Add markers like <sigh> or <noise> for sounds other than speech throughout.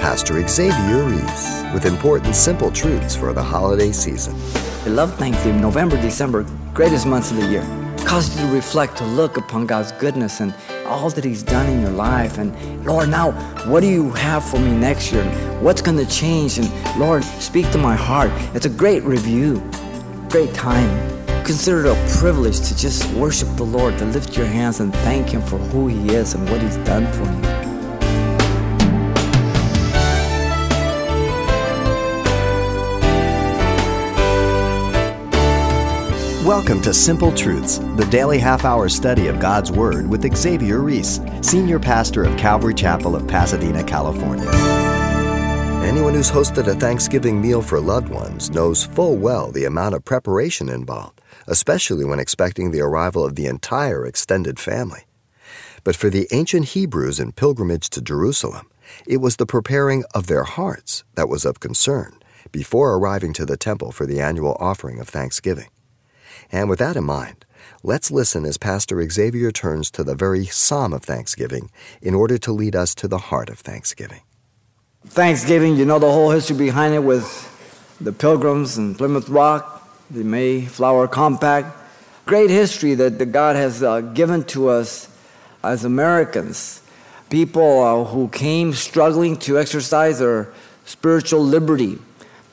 Pastor Xavier Ries with important simple truths for the holiday season. I love Thanksgiving, November, December, greatest months of the year. Cause you to reflect, to look upon God's goodness and all that He's done in your life. And Lord, now what do you have for me next year? What's going to change? And Lord, speak to my heart. It's a great review, great time. Consider it a privilege to just worship the Lord, to lift your hands and thank Him for who He is and what He's done for you. Welcome to Simple Truths, the daily half hour study of God's Word with Xavier Ries, Senior Pastor of Calvary Chapel of Pasadena, California. Anyone who's hosted a Thanksgiving meal for loved ones knows full well the amount of preparation involved, especially when expecting the arrival of the entire extended family. But for the ancient Hebrews in pilgrimage to Jerusalem, it was the preparing of their hearts that was of concern before arriving to the temple for the annual offering of thanksgiving. And with that in mind, let's listen as Pastor Xavier turns to the very psalm of thanksgiving in order to lead us to the heart of thanksgiving. Thanksgiving, you know the whole history behind it with the Pilgrims and Plymouth Rock, the Mayflower Compact. Great history that, God has uh, given to us as Americans. People uh, who came struggling to exercise their spiritual liberty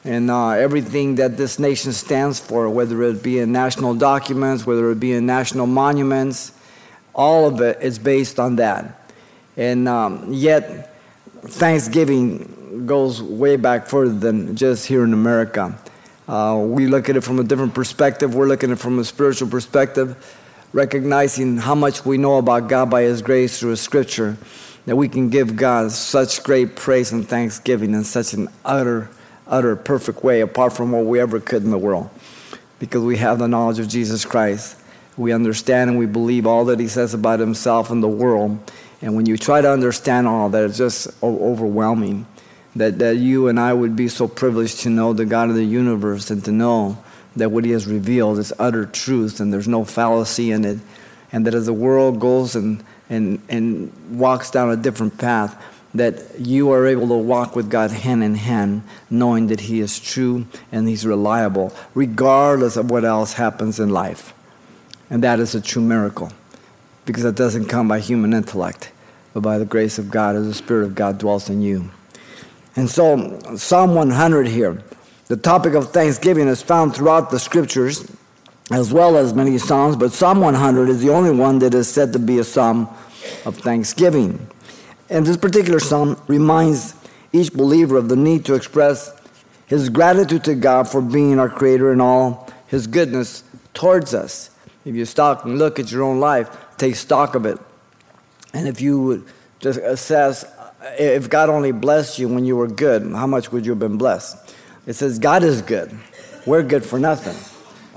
and uh, everything that this nation stands for, whether it be in national documents, whether it be in national monuments, all of it is based on that. And um, yet, Thanksgiving goes way back further than just here in America. Uh, we look at it from a different perspective. We're looking at it from a spiritual perspective, recognizing how much we know about God by His grace through His Scripture, that we can give God such great praise and thanksgiving and such an utter utter perfect way apart from what we ever could in the world because we have the knowledge of Jesus Christ. We understand and we believe all that he says about himself and the world. And when you try to understand all that, it's just overwhelming that, that you and I would be so privileged to know the God of the universe and to know that what he has revealed is utter truth and there's no fallacy in it. And that as the world goes and, and, and walks down a different path, that you are able to walk with God hand in hand, knowing that He is true and He's reliable, regardless of what else happens in life. And that is a true miracle, because it doesn't come by human intellect, but by the grace of God as the Spirit of God dwells in you. And so, Psalm 100 here, the topic of thanksgiving is found throughout the scriptures, as well as many psalms, but Psalm 100 is the only one that is said to be a psalm of thanksgiving. And this particular psalm reminds each believer of the need to express his gratitude to God for being our creator and all his goodness towards us. If you stop and look at your own life, take stock of it. And if you would just assess if God only blessed you when you were good, how much would you have been blessed? It says God is good. We're good for nothing.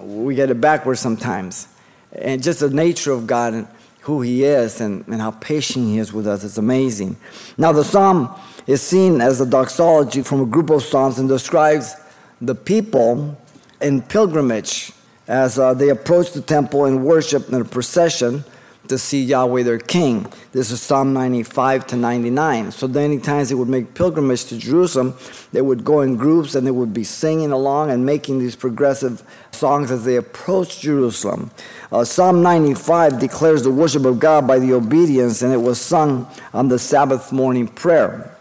We get it backwards sometimes. And just the nature of God who he is and, and how patient he is with us. It's amazing. Now, the psalm is seen as a doxology from a group of psalms and describes the people in pilgrimage as uh, they approach the temple and worship in a procession to see Yahweh their king. This is Psalm 95 to 99. So many times they would make pilgrimage to Jerusalem. They would go in groups and they would be singing along and making these progressive songs as they approached Jerusalem. Uh, Psalm 95 declares the worship of God by the obedience, and it was sung on the Sabbath morning prayer.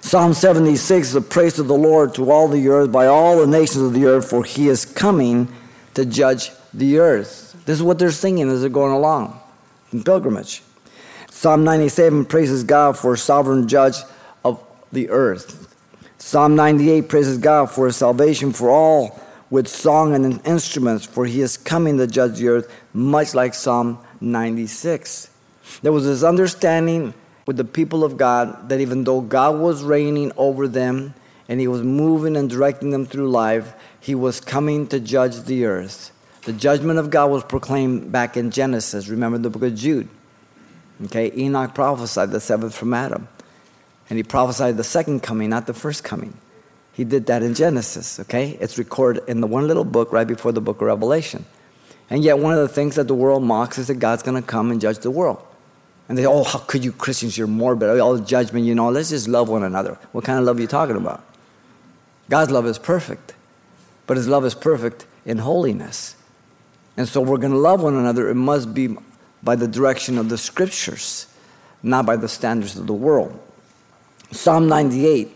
Psalm 76 is a praise to the Lord to all the earth by all the nations of the earth, for he is coming to judge the earth. This is what they're singing as they're going along in pilgrimage. Psalm 97 praises God for sovereign judge of the earth. Psalm 98 praises God for salvation for all with song and instruments, for he is coming to judge the earth, much like Psalm 96. There was this understanding with the people of God that even though God was reigning over them and he was moving and directing them through life, he was coming to judge the earth. The judgment of God was proclaimed back in Genesis. Remember the book of Jude. Okay, Enoch prophesied the seventh from Adam. And he prophesied the second coming, not the first coming. He did that in Genesis, okay? It's recorded in the one little book right before the book of Revelation. And yet, one of the things that the world mocks is that God's going to come and judge the world. And they, say, oh, how could you Christians? You're morbid. All judgment, you know. Let's just love one another. What kind of love are you talking about? God's love is perfect, but His love is perfect in holiness. And so we're going to love one another. It must be by the direction of the scriptures, not by the standards of the world. Psalm 98,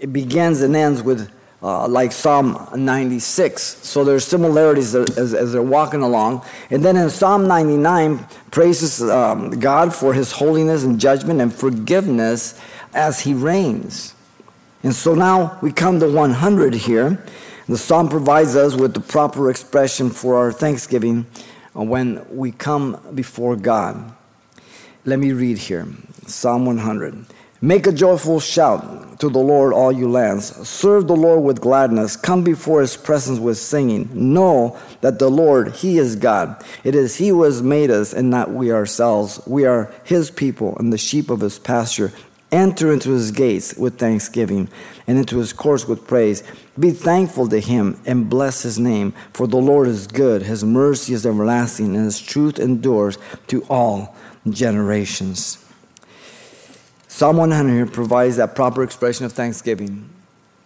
it begins and ends with uh, like Psalm 96. So there's similarities as, as, they're walking along. And then in Psalm 99, praises um, God for his holiness and judgment and forgiveness as he reigns. And so now we come to 100 here. The psalm provides us with the proper expression for our thanksgiving when we come before God. Let me read here Psalm 100. Make a joyful shout to the Lord, all you lands. Serve the Lord with gladness. Come before his presence with singing. Know that the Lord, he is God. It is he who has made us and not we ourselves. We are his people and the sheep of his pasture. Enter into his gates with thanksgiving and into his courts with praise. Be thankful to him and bless his name, for the Lord is good. His mercy is everlasting, and his truth endures to all generations. Psalm 100 provides that proper expression of thanksgiving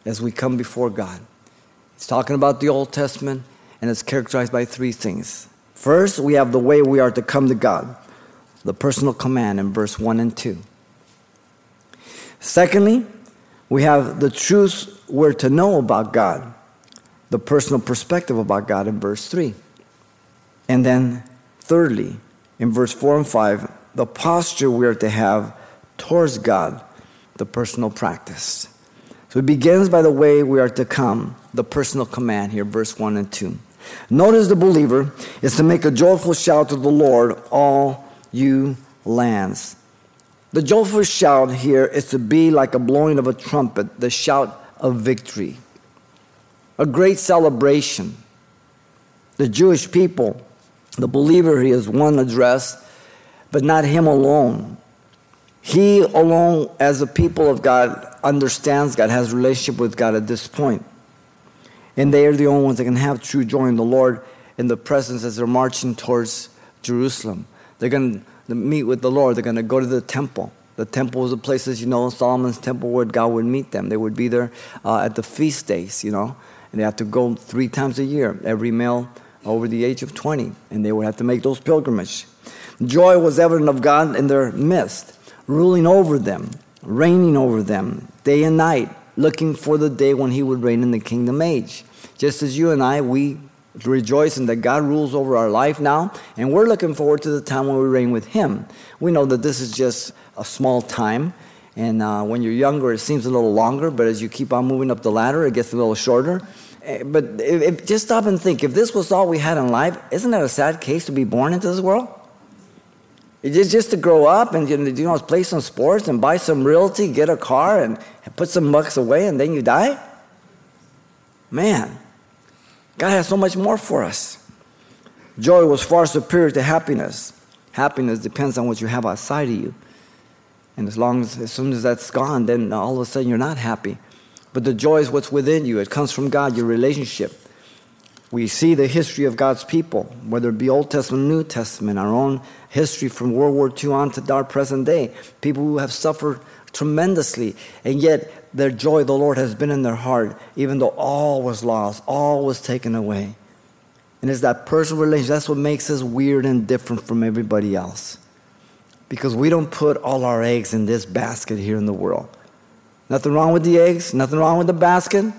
as we come before God. It's talking about the Old Testament, and it's characterized by three things. First, we have the way we are to come to God, the personal command in verse 1 and 2. Secondly, we have the truth we're to know about God, the personal perspective about God in verse 3. And then, thirdly, in verse 4 and 5, the posture we're to have towards God, the personal practice. So it begins by the way we are to come, the personal command here, verse 1 and 2. Notice the believer is to make a joyful shout to the Lord, all you lands. The joyful shout here is to be like a blowing of a trumpet, the shout of victory, a great celebration. The Jewish people, the believer, he is one addressed, but not him alone. He alone, as a people of God, understands God, has relationship with God at this point. And they are the only ones that can have true joy in the Lord in the presence as they're marching towards Jerusalem. They're going to meet with the Lord. They're going to go to the temple. The temple was the places, you know, Solomon's temple where God would meet them. They would be there uh, at the feast days, you know, and they have to go three times a year, every male over the age of 20, and they would have to make those pilgrimage. Joy was evident of God in their midst ruling over them, reigning over them day and night, looking for the day when he would reign in the kingdom age. Just as you and I, we rejoice in that God rules over our life now, and we're looking forward to the time when we reign with him. We know that this is just a small time. And uh, when you're younger, it seems a little longer, but as you keep on moving up the ladder, it gets a little shorter. Eh, but if, if, just stop and think if this was all we had in life, isn't that a sad case to be born into this world? It's just to grow up and you know play some sports and buy some realty, get a car and put some bucks away, and then you die. Man, God has so much more for us. Joy was far superior to happiness. Happiness depends on what you have outside of you. And as long as, as soon as that's gone, then all of a sudden you're not happy. But the joy is what's within you. It comes from God, your relationship. We see the history of God's people, whether it be Old Testament, New Testament, our own history from World War II on to our present day. People who have suffered tremendously, and yet their joy, the Lord, has been in their heart, even though all was lost, all was taken away. And it's that personal relationship that's what makes us weird and different from everybody else. Because we don't put all our eggs in this basket here in the world. Nothing wrong with the eggs, nothing wrong with the basket.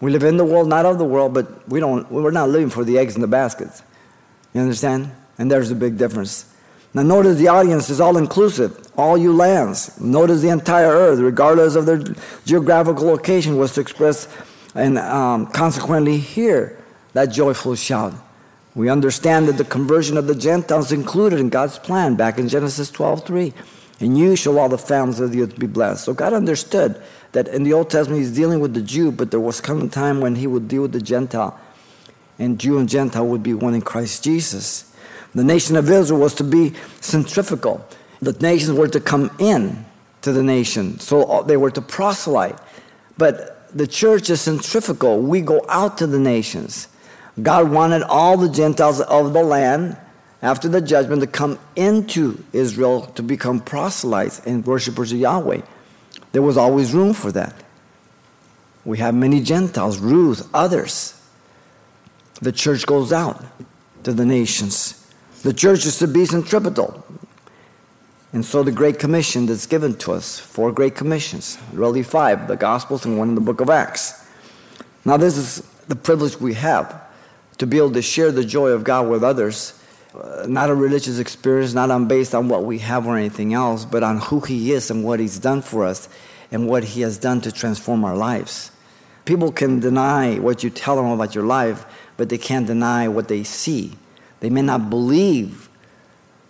We live in the world, not of the world, but we don't, we're not living for the eggs in the baskets. You understand? And there's a big difference. Now, notice the audience is all inclusive, all you lands. Notice the entire earth, regardless of their geographical location, was to express and um, consequently hear that joyful shout. We understand that the conversion of the Gentiles included in God's plan back in Genesis 12 3. And you shall all the families of the earth be blessed. So God understood that in the Old Testament he's dealing with the Jew, but there was coming a time when he would deal with the Gentile. And Jew and Gentile would be one in Christ Jesus. The nation of Israel was to be centrifugal. The nations were to come in to the nation. So they were to proselyte. But the church is centrifugal. We go out to the nations. God wanted all the Gentiles of the land after the judgment to come into Israel to become proselytes and worshipers of Yahweh. There was always room for that. We have many Gentiles, Ruth, others. The church goes out to the nations. The church is to be centripetal. And so the Great Commission that's given to us, four Great Commissions, really five, the Gospels and one in the book of Acts. Now, this is the privilege we have to be able to share the joy of God with others. Uh, not a religious experience, not on based on what we have or anything else, but on who He is and what He's done for us and what He has done to transform our lives. People can deny what you tell them about your life, but they can't deny what they see. They may not believe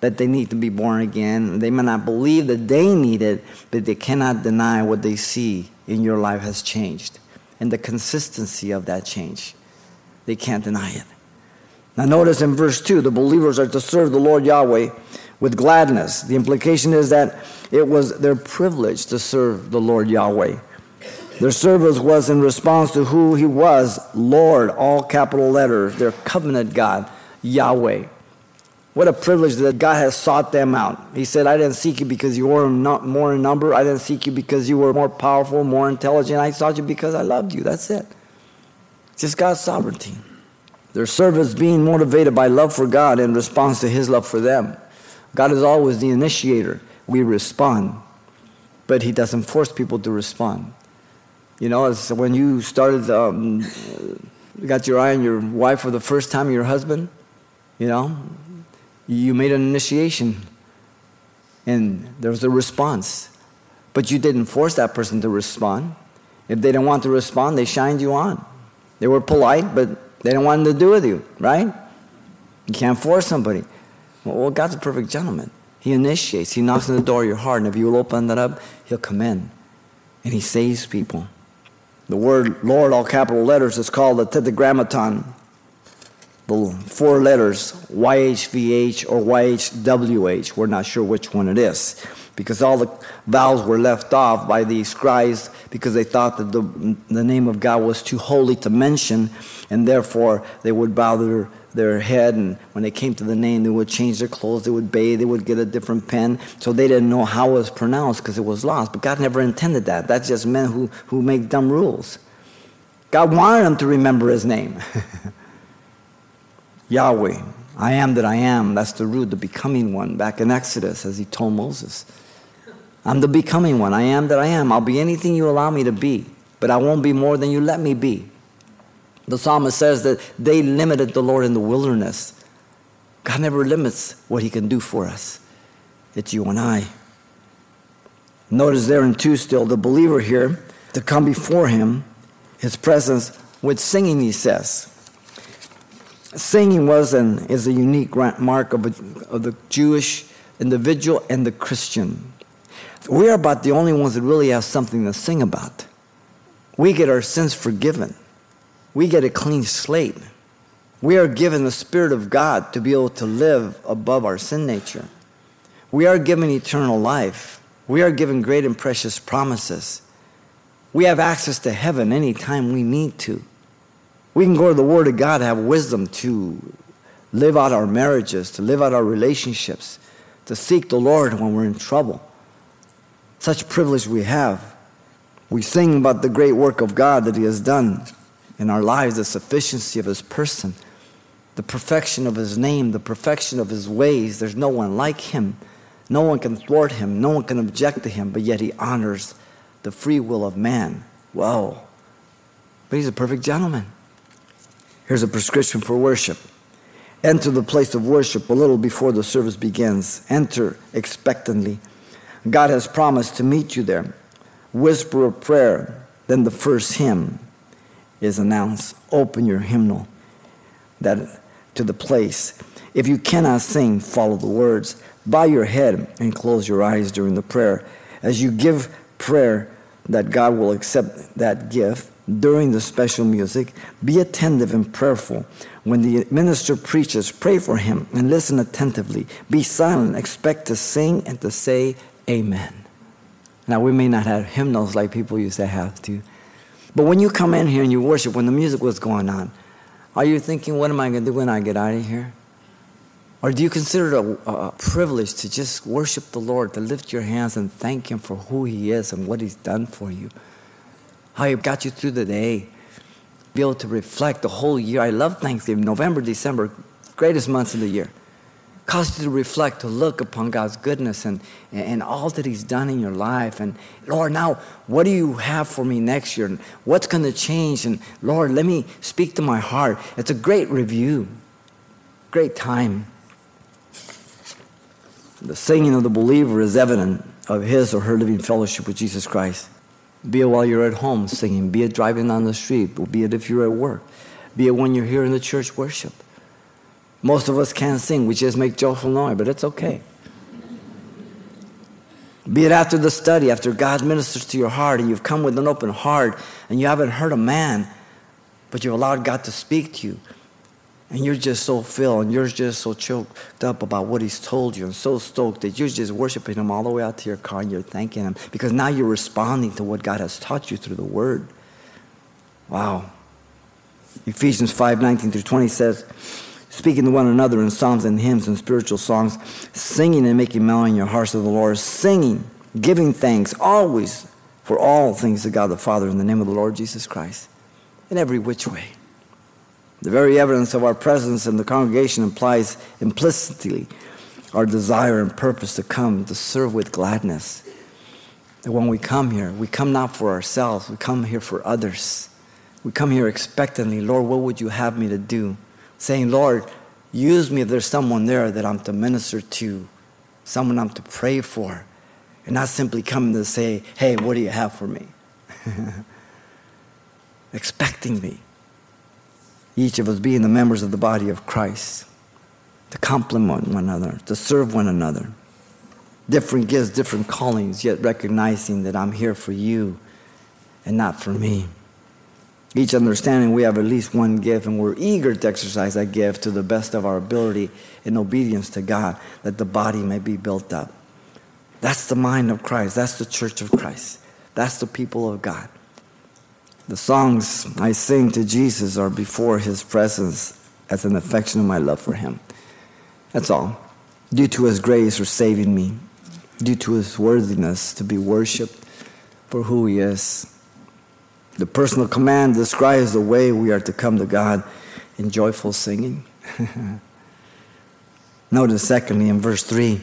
that they need to be born again. They may not believe that they need it, but they cannot deny what they see in your life has changed and the consistency of that change. They can't deny it. Now, notice in verse 2 the believers are to serve the Lord Yahweh with gladness. The implication is that it was their privilege to serve the Lord Yahweh. Their service was in response to who He was Lord, all capital letters, their covenant God, Yahweh. What a privilege that God has sought them out. He said, I didn't seek you because you were not more in number. I didn't seek you because you were more powerful, more intelligent. I sought you because I loved you. That's it. It's just God's sovereignty. Their service being motivated by love for God in response to His love for them. God is always the initiator. We respond, but He doesn't force people to respond. You know, it's when you started, um, got your eye on your wife for the first time, your husband, you know, you made an initiation and there was a response. But you didn't force that person to respond. If they didn't want to respond, they shined you on. They were polite, but they didn't want to do with you, right? You can't force somebody. Well, God's a perfect gentleman. He initiates, He knocks on the door of your heart, and if you will open that up, He'll come in and He saves people. The word Lord, all capital letters, is called the tetragrammaton the four letters YHVH or YHWH. We're not sure which one it is because all the vowels were left off by the scribes because they thought that the, the name of God was too holy to mention, and therefore they would bow their, their head. And when they came to the name, they would change their clothes, they would bathe, they would get a different pen. So they didn't know how it was pronounced because it was lost. But God never intended that. That's just men who, who make dumb rules. God wanted them to remember his name. <laughs> Yahweh, I am that I am. That's the root, the becoming one, back in Exodus, as he told Moses. I'm the becoming one. I am that I am. I'll be anything you allow me to be, but I won't be more than you let me be. The psalmist says that they limited the Lord in the wilderness. God never limits what he can do for us. It's you and I. Notice there in 2 still, the believer here, to come before him, his presence with singing, he says. Singing was and is a unique mark of, a, of the Jewish individual and the Christian. We are about the only ones that really have something to sing about. We get our sins forgiven. We get a clean slate. We are given the Spirit of God to be able to live above our sin nature. We are given eternal life. We are given great and precious promises. We have access to heaven anytime we need to. We can go to the Word of God have wisdom to live out our marriages, to live out our relationships, to seek the Lord when we're in trouble. Such privilege we have. We sing about the great work of God that He has done in our lives, the sufficiency of His person, the perfection of His name, the perfection of His ways. There's no one like Him. No one can thwart Him. No one can object to Him, but yet He honors the free will of man. Whoa. But He's a perfect gentleman. Here's a prescription for worship. Enter the place of worship a little before the service begins. Enter expectantly. God has promised to meet you there. Whisper a prayer, then the first hymn is announced. Open your hymnal that to the place. If you cannot sing, follow the words. Bow your head and close your eyes during the prayer. As you give prayer, that God will accept that gift during the special music. Be attentive and prayerful. When the minister preaches, pray for him and listen attentively. Be silent. Expect to sing and to say amen. Now, we may not have hymnals like people used to have to. But when you come in here and you worship, when the music was going on, are you thinking, what am I going to do when I get out of here? Or do you consider it a, a, privilege to just worship the Lord, to lift your hands and thank Him for who He is and what He's done for you? How He got you through the day. Be able to reflect the whole year. I love Thanksgiving. November, December, greatest months of the year. Cause you to reflect, to look upon God's goodness and, and all that He's done in your life. And Lord, now, what do you have for me next year? And what's going to change? And Lord, let me speak to my heart. It's a great review, great time. The singing of the believer is evident of his or her living fellowship with Jesus Christ. Be it while you're at home singing, be it driving down the street, be it if you're at work, be it when you're here in the church worship. Most of us can't sing, we just make joyful noise, but it's okay. Be it after the study, after God ministers to your heart and you've come with an open heart and you haven't heard a man, but you've allowed God to speak to you and you're just so filled and you're just so choked up about what he's told you and so stoked that you're just worshiping him all the way out to your car and you're thanking him because now you're responding to what God has taught you through the word. Wow. Ephesians 5 19 through 20 says, speaking to one another in psalms and hymns and spiritual songs, singing and making melody in your hearts to the Lord, singing, giving thanks always for all things to God the Father in the name of the Lord Jesus Christ, in every which way. The very evidence of our presence in the congregation implies implicitly our desire and purpose to come to serve with gladness. That when we come here, we come not for ourselves, we come here for others. We come here expectantly, Lord, what would you have me to do? Saying, Lord, use me if there's someone there that I'm to minister to, someone I'm to pray for, and not simply coming to say, hey, what do you have for me? <laughs> Expecting me each of us being the members of the body of Christ, to complement one another, to serve one another. Different gifts, different callings, yet recognizing that I'm here for you and not for me. Each understanding we have at least one gift, and we're eager to exercise that gift to the best of our ability in obedience to God, that the body may be built up. That's the mind of Christ. That's the church of Christ. That's the people of God. The songs I sing to Jesus are before his presence as an affection of my love for him. That's all. Due to his grace for saving me, due to his worthiness to be worshiped for who he is. The personal command describes the way we are to come to God in joyful singing. <laughs> Notice, secondly, in verse 3,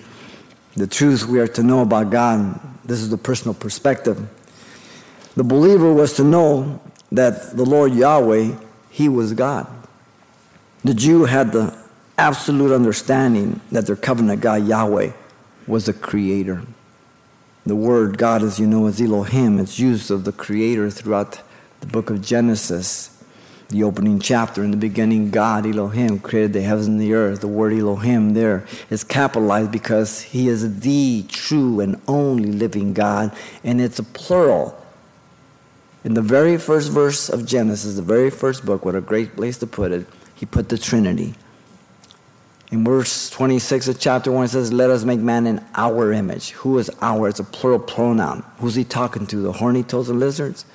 the truth we are to know about God. This is the personal perspective. The believer was to know that the Lord Yahweh, He was God. The Jew had the absolute understanding that their covenant God, Yahweh, was the creator. The word God, as you know, is Elohim. It's used of the creator throughout the book of Genesis. The opening chapter, in the beginning, God, Elohim, created the heavens and the earth. The word Elohim there is capitalized because he is the true and only living God, and it's a plural. In the very first verse of Genesis, the very first book, what a great place to put it, he put the Trinity. In verse 26 of chapter 1, it says, Let us make man in our image. Who is our? It's a plural pronoun. Who's he talking to? The horny toads and lizards?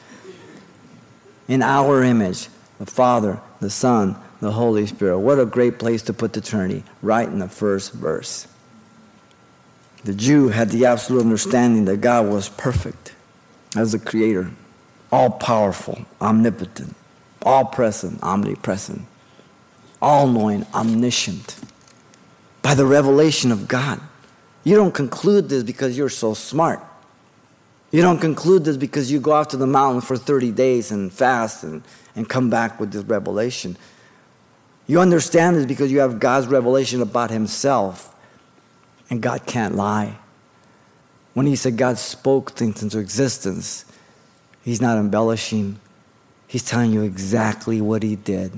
In our image, the Father, the Son, the Holy Spirit. What a great place to put the Trinity, right in the first verse. The Jew had the absolute understanding that God was perfect as the creator all powerful, omnipotent, all present, omnipresent, all knowing, omniscient. By the revelation of God. You don't conclude this because you're so smart. You don't conclude this because you go out to the mountain for 30 days and fast and, and come back with this revelation. You understand this because you have God's revelation about Himself, and God can't lie. When He said God spoke things into existence, He's not embellishing. He's telling you exactly what he did.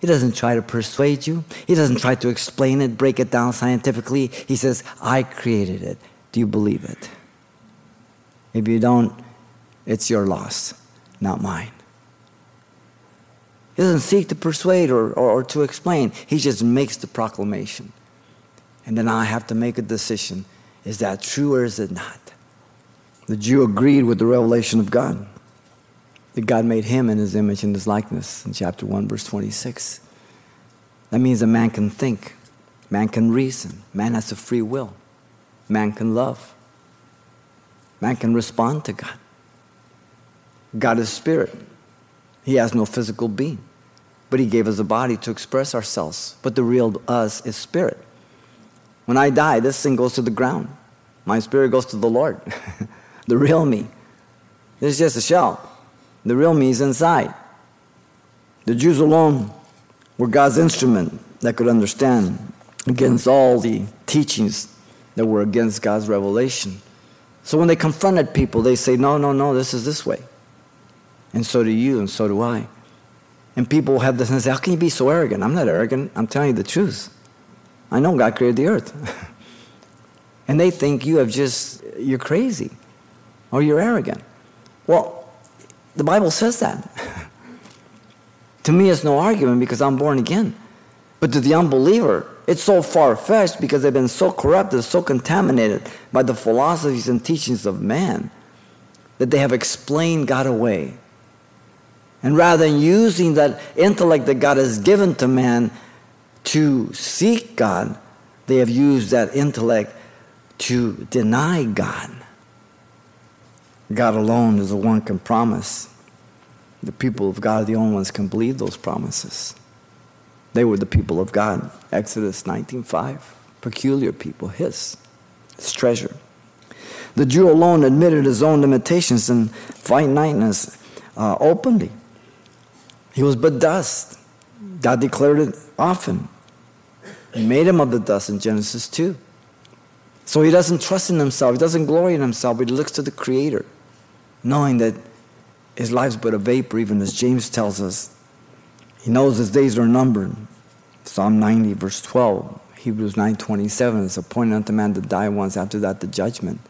He doesn't try to persuade you. He doesn't try to explain it, break it down scientifically. He says, I created it. Do you believe it? If you don't, it's your loss, not mine. He doesn't seek to persuade or, or, or to explain. He just makes the proclamation. And then I have to make a decision. Is that true or is it not? The Jew agreed with the revelation of God that God made him in his image and his likeness in chapter 1, verse 26. That means a man can think, Man can reason. Man has a free will. Man can love. Man can respond to God. God is spirit. He has no physical being, but He gave us a body to express ourselves. But the real us is spirit. When I die, this thing goes to the ground. My spirit goes to the Lord. <laughs> the real me. Is just a shell. The real me is inside. The Jews alone were God's instrument that could understand against all the teachings that were against God's revelation. So when they confronted people, they say, No, no, no, this is this way. And so do you, and so do I. And people have this and say, How can you be so arrogant? I'm not arrogant. I'm telling you the truth. I know God created the earth. <laughs> and they think you have just, you're crazy or you're arrogant. Well, the Bible says that. <laughs> to me, it's no argument because I'm born again. But to the unbeliever, it's so far fetched because they've been so corrupted, so contaminated by the philosophies and teachings of man that they have explained God away. And rather than using that intellect that God has given to man to seek God, they have used that intellect to deny God. God alone is the one can promise. The people of God are the only ones can believe those promises. They were the people of God. Exodus 19:5. Peculiar people, his, his treasure. The Jew alone admitted his own limitations and finiteness uh, openly. He was but dust. God declared it often. He made him of the dust in Genesis 2. So he doesn't trust in himself, he doesn't glory in himself, but he looks to the Creator knowing that his life's but a vapor, even as James tells us. He knows his days are numbered. Psalm 90, verse 12. Hebrews 9:27 is appointed unto man to die once, after that the judgment.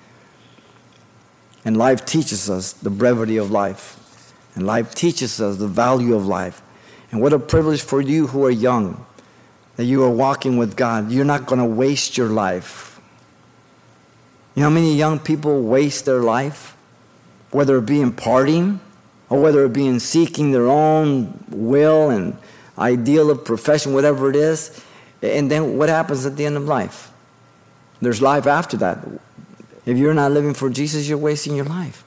And life teaches us the brevity of life. And life teaches us the value of life. And what a privilege for you who are young that you are walking with God. You're not going to waste your life. You know how many young people waste their life? Whether it be in partying or whether it be in seeking their own will and ideal of profession, whatever it is. And then what happens at the end of life? There's life after that. If you're not living for Jesus, you're wasting your life.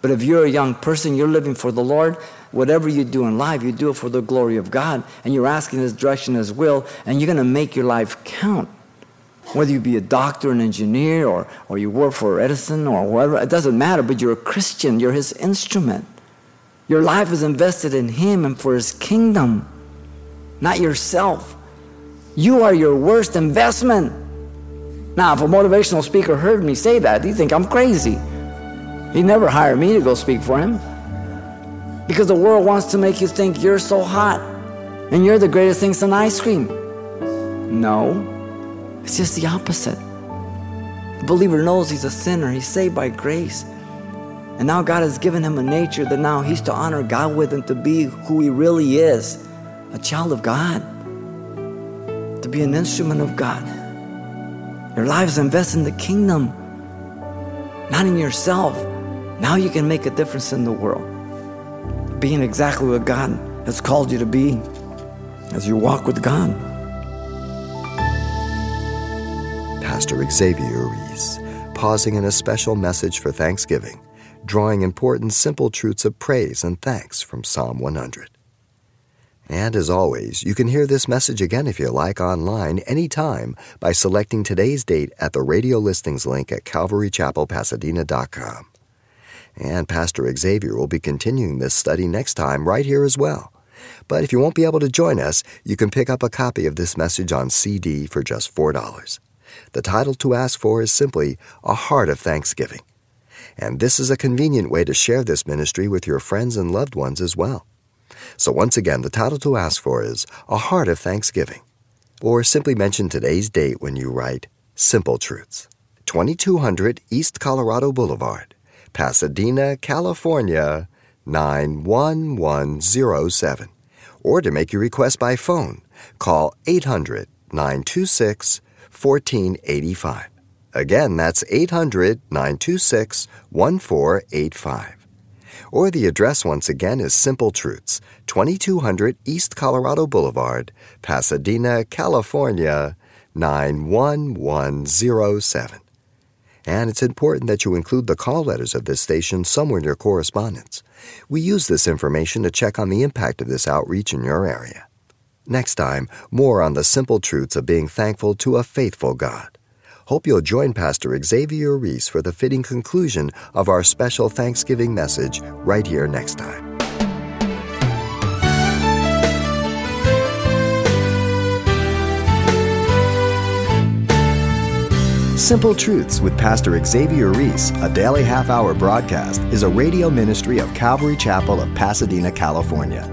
But if you're a young person, you're living for the Lord, whatever you do in life, you do it for the glory of God, and you're asking His direction, His will, and you're going to make your life count. Whether you be a doctor, an engineer, or, or you work for Edison or whatever, it doesn't matter, but you're a Christian, you're his instrument. Your life is invested in him and for his kingdom, not yourself. You are your worst investment. Now, if a motivational speaker heard me say that, he'd think I'm crazy. He'd never hire me to go speak for him. Because the world wants to make you think you're so hot and you're the greatest thing since ice cream. No. It's just the opposite. The believer knows he's a sinner, he's saved by grace. And now God has given him a nature that now he's to honor God with and to be who he really is a child of God, to be an instrument of God. Your lives invest in the kingdom, not in yourself. Now you can make a difference in the world, being exactly what God has called you to be as you walk with God. Pastor Xavier Ries, pausing in a special message for Thanksgiving, drawing important simple truths of praise and thanks from Psalm 100. And as always, you can hear this message again if you like online anytime by selecting today's date at the radio listings link at calvarychapelpasadena.com. And Pastor Xavier will be continuing this study next time right here as well. But if you won't be able to join us, you can pick up a copy of this message on CD for just $4. The title to ask for is simply A Heart of Thanksgiving. And this is a convenient way to share this ministry with your friends and loved ones as well. So, once again, the title to ask for is A Heart of Thanksgiving. Or simply mention today's date when you write Simple Truths. 2200 East Colorado Boulevard, Pasadena, California 91107. Or to make your request by phone, call 800 926 1485. Again, that's 800 926 1485. Or the address once again is Simple Truths, 2200 East Colorado Boulevard, Pasadena, California 91107. And it's important that you include the call letters of this station somewhere in your correspondence. We use this information to check on the impact of this outreach in your area. Next time, more on the simple truths of being thankful to a faithful God. Hope you'll join Pastor Xavier Ries for the fitting conclusion of our special Thanksgiving message right here next time. Simple Truths with Pastor Xavier Ries, a daily half hour broadcast, is a radio ministry of Calvary Chapel of Pasadena, California.